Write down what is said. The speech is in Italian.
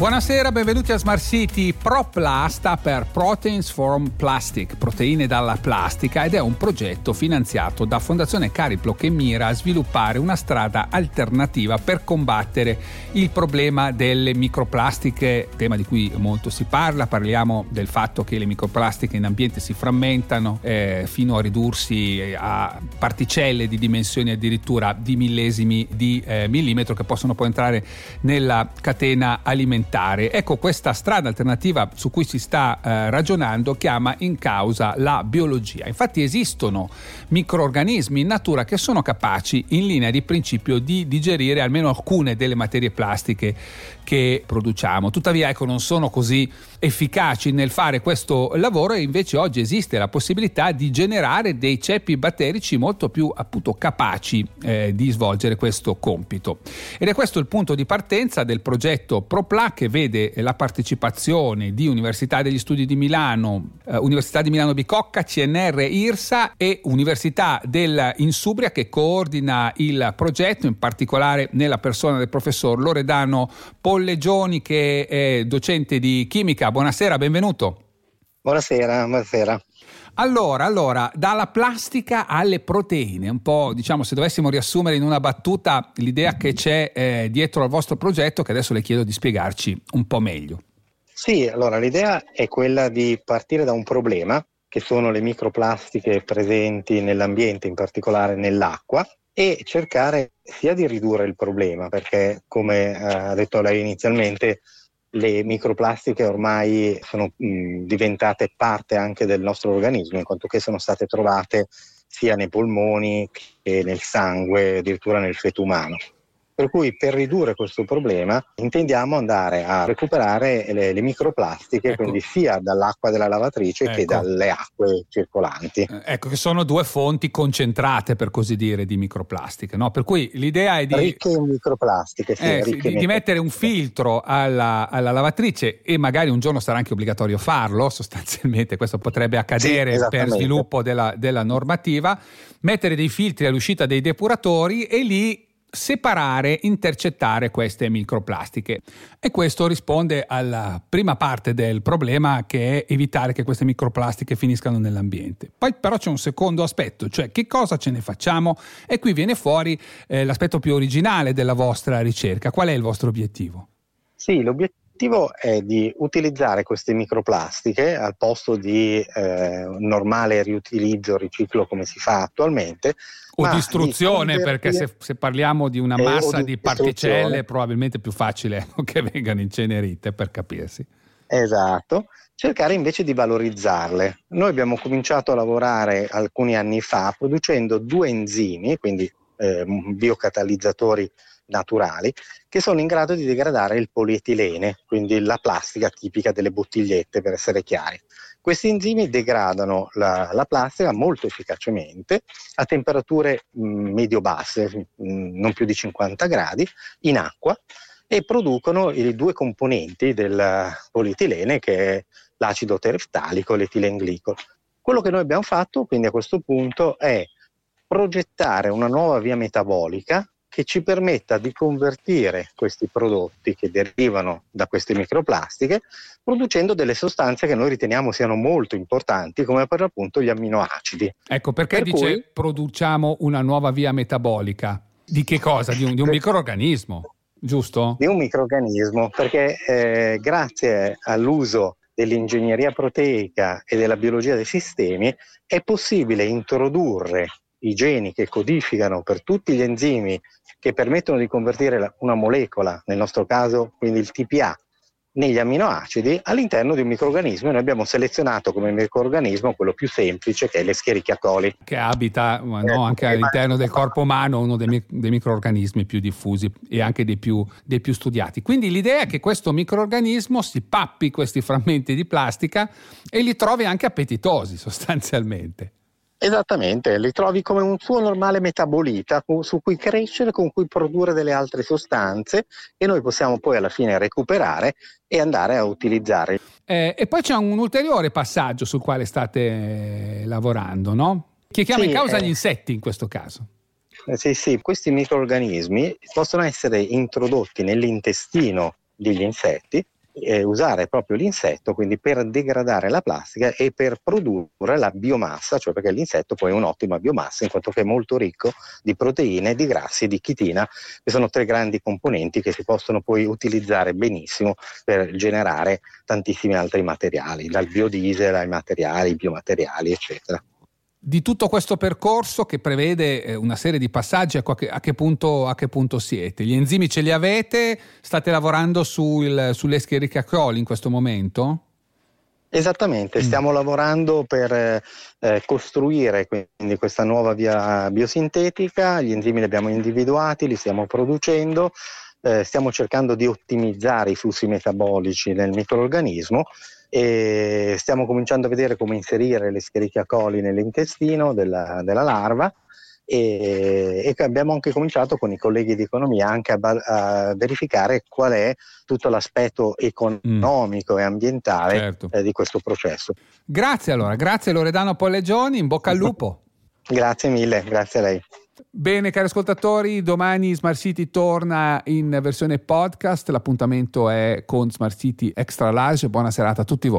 Buonasera, benvenuti a Smart City. ProPla sta per Proteins from Plastic, proteine dalla plastica, ed è un progetto finanziato da Fondazione Cariplo che mira a sviluppare una strada alternativa per combattere il problema delle microplastiche, tema di cui molto si parla. Parliamo del fatto che le microplastiche in ambiente si frammentano eh, fino a ridursi a particelle di dimensioni addirittura di millesimi di eh, millimetro che possono poi entrare nella catena alimentare alimentare. Ecco, questa strada alternativa su cui si sta eh, ragionando chiama in causa la biologia. Infatti esistono microorganismi in natura che sono capaci in linea di principio di digerire almeno alcune delle materie plastiche che produciamo. Tuttavia, ecco, non sono così efficaci nel fare questo lavoro e invece oggi esiste la possibilità di generare dei ceppi batterici molto più appunto capaci eh, di svolgere questo compito. Ed è questo il punto di partenza del progetto ProPla che vede la partecipazione di Università degli Studi di Milano, eh, Università di Milano Bicocca, CNR IRSA e Università dell'Insubria che coordina il progetto, in particolare nella persona del professor Loredano Pollegioni che è docente di chimica. Buonasera, benvenuto. Buonasera, buonasera. Allora, allora, dalla plastica alle proteine, un po' diciamo se dovessimo riassumere in una battuta l'idea che c'è eh, dietro al vostro progetto, che adesso le chiedo di spiegarci un po' meglio. Sì, allora l'idea è quella di partire da un problema, che sono le microplastiche presenti nell'ambiente, in particolare nell'acqua, e cercare sia di ridurre il problema, perché come eh, ha detto lei inizialmente, le microplastiche ormai sono mh, diventate parte anche del nostro organismo, in quanto che sono state trovate sia nei polmoni che nel sangue, addirittura nel feto umano. Per cui per ridurre questo problema intendiamo andare a recuperare le, le microplastiche, ecco. quindi sia dall'acqua della lavatrice ecco. che dalle acque circolanti. Eh, ecco, che sono due fonti concentrate, per così dire, di microplastiche. No? Per cui l'idea è di... Ricche in microplastiche, sì, eh, di, di, mettere un filtro alla, alla, lavatrice e magari un giorno sarà anche obbligatorio farlo, sostanzialmente questo potrebbe accadere sì, per sviluppo della, della normativa, mettere dei filtri all'uscita dei depuratori e lì separare, intercettare queste microplastiche. E questo risponde alla prima parte del problema che è evitare che queste microplastiche finiscano nell'ambiente. Poi però c'è un secondo aspetto, cioè che cosa ce ne facciamo? E qui viene fuori eh, l'aspetto più originale della vostra ricerca. Qual è il vostro obiettivo? Sì, l'obiettivo l'obiettivo è di utilizzare queste microplastiche al posto di eh, normale riutilizzo, riciclo come si fa attualmente. O distruzione, di perché se, se, parliamo di una massa di, di particelle è probabilmente più facile che vengano incenerite per capirsi. Esatto, cercare invece di valorizzarle. Noi abbiamo cominciato a lavorare alcuni anni fa producendo due enzimi, quindi eh, biocatalizzatori naturali che sono in grado di degradare il polietilene, quindi la plastica tipica delle bottigliette per essere chiari. Questi enzimi degradano la, la plastica molto efficacemente a temperature medio-basse, non più di 50 gradi, in acqua e producono i due componenti del polietilene che è l'acido tereftalico e l'etilenglicol. Quello che noi abbiamo fatto quindi a questo punto è progettare una nuova via metabolica che ci permetta di convertire questi prodotti che derivano da queste microplastiche producendo delle sostanze che noi riteniamo siano molto importanti come per l'appunto gli amminoacidi. Ecco perché per dice cui, produciamo una nuova via metabolica. Di che cosa? Di un, di un microorganismo, giusto? Di un microorganismo, perché eh, grazie all'uso dell'ingegneria proteica e della biologia dei sistemi è possibile introdurre i geni che codificano per tutti gli enzimi che permettono di convertire una molecola, nel nostro caso quindi il TPA, negli amminoacidi all'interno di un microorganismo e noi abbiamo selezionato come microorganismo quello più semplice che è l'Escherichia coli. Che abita no, eh, anche all'interno del corpo umano, uno dei, dei microorganismi più diffusi e anche dei più, dei più, studiati. Quindi l'idea è che questo microorganismo si pappi questi frammenti di plastica e li trovi anche appetitosi sostanzialmente. Esattamente, li trovi come un suo normale metabolita su cui crescere, con cui produrre delle altre sostanze e noi possiamo poi alla fine recuperare e andare a utilizzare. Eh, e poi c'è un ulteriore passaggio sul quale state lavorando, no? Che chiama sì, in causa eh, gli insetti in questo caso. Eh, sì, sì, questi microorganismi possono essere introdotti nell'intestino degli insetti eh, usare proprio l'insetto quindi per degradare la plastica e per produrre la biomassa, cioè perché l'insetto poi è un'ottima biomassa in quanto che è molto ricco di proteine, di grassi e di chitina, che sono tre grandi componenti che si possono poi utilizzare benissimo per generare tantissimi altri materiali, dal biodiesel ai materiali, biomateriali, eccetera di tutto questo percorso che prevede eh, una serie di passaggi, a che, a che, punto, a che punto, siete? Gli enzimi ce li avete? State lavorando sul, sulle Escherichia coli in questo momento? Esattamente, mm. stiamo lavorando per eh, costruire quindi questa nuova via biosintetica, gli enzimi li abbiamo individuati, li stiamo producendo, eh, stiamo cercando di ottimizzare i flussi metabolici nel microorganismo e stiamo cominciando a vedere come inserire le Escherichia coli nell'intestino della, della larva e, e, abbiamo anche cominciato con i colleghi di economia anche a, a verificare qual è tutto l'aspetto economico mm. e ambientale certo. eh, di questo processo. Grazie allora, grazie Loredano Pollegioni, in bocca al lupo. grazie mille, grazie a lei. Bene, cari ascoltatori, domani Smart City torna in versione podcast. L'appuntamento è con Smart City Extra Large. Buona serata a tutti voi.